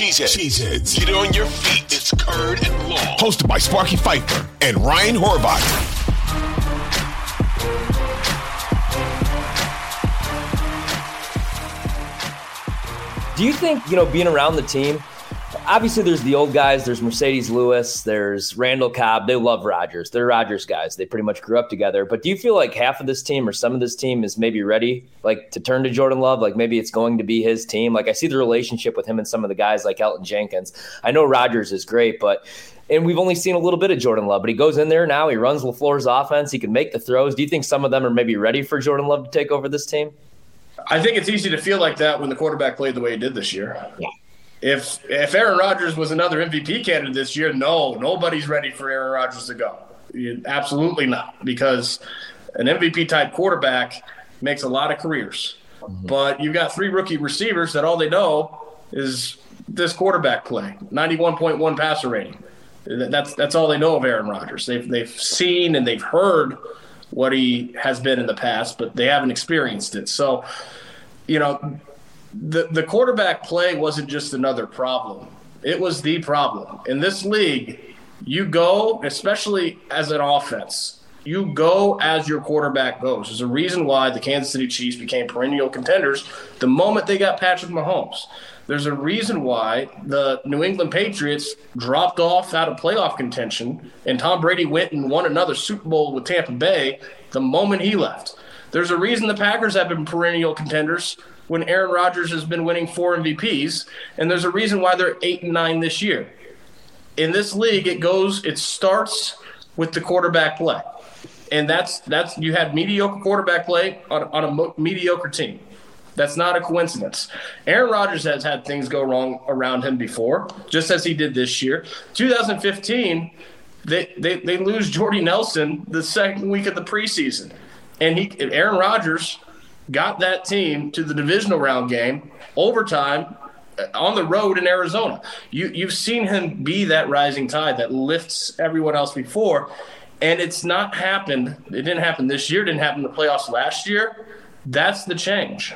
Cheeseheads. Cheeseheads. Get on your feet. It's Curd and Long. Hosted by Sparky Fifer and Ryan Horvat. Do you think, you know, being around the team, obviously there's the old guys, there's Marcedes Lewis, there's Randall Cobb. They love Rodgers. They're Rodgers guys. They pretty much grew up together. But do you feel like half of this team or some of this team is maybe ready like to turn to Jordan Love? Like maybe it's going to be his team. Like I see the relationship with him and some of the guys like Elgton Jenkins. I know Rodgers is great, but and we've only seen a little bit of Jordan Love, but he goes in there now. He runs LaFleur's offense. He can make the throws. Do you think some of them are maybe ready for Jordan Love to take over this team? I think it's easy to feel like that when the quarterback played the way he did this year. Yeah. If if Aaron Rodgers was another MVP candidate this year, no, nobody's ready for Aaron Rodgers to go. Absolutely not, because an MVP type quarterback makes a lot of careers. Mm-hmm. But you've got three rookie receivers that all they know is this quarterback play, 91.1 passer rating. That's that's all they know of Aaron Rodgers. They've they've seen and they've heard what he has been in the past, but they haven't experienced it. So, you know, the the quarterback play wasn't just another problem. It was the problem. In this league, you go, especially as an offense, you go as your quarterback goes. There's a reason why the Kansas City Chiefs became perennial contenders the moment they got Patrick Mahomes. There's a reason why the New England Patriots dropped off out of playoff contention and Tom Brady went and won another Super Bowl with Tampa Bay the moment he left. There's a reason the Packers have been perennial contenders when Aaron Rodgers has been winning four MVPs, and there's a reason why they're eight and nine this year. In this league, it goes, it starts with the quarterback play, and that's that's you had mediocre quarterback play on, on a mediocre team. That's not a coincidence. Aaron Rodgers has had things go wrong around him before, just as he did this year. 2015, they, they, they lose Jordy Nelson the second week of the preseason. And he Aaron Rodgers got that team to the divisional round game, overtime, uh, on the road in Arizona. You you've seen him be that rising tide that lifts everyone else before, and it's not happened. It didn't happen this year. Didn't happen in the playoffs last year. That's the change.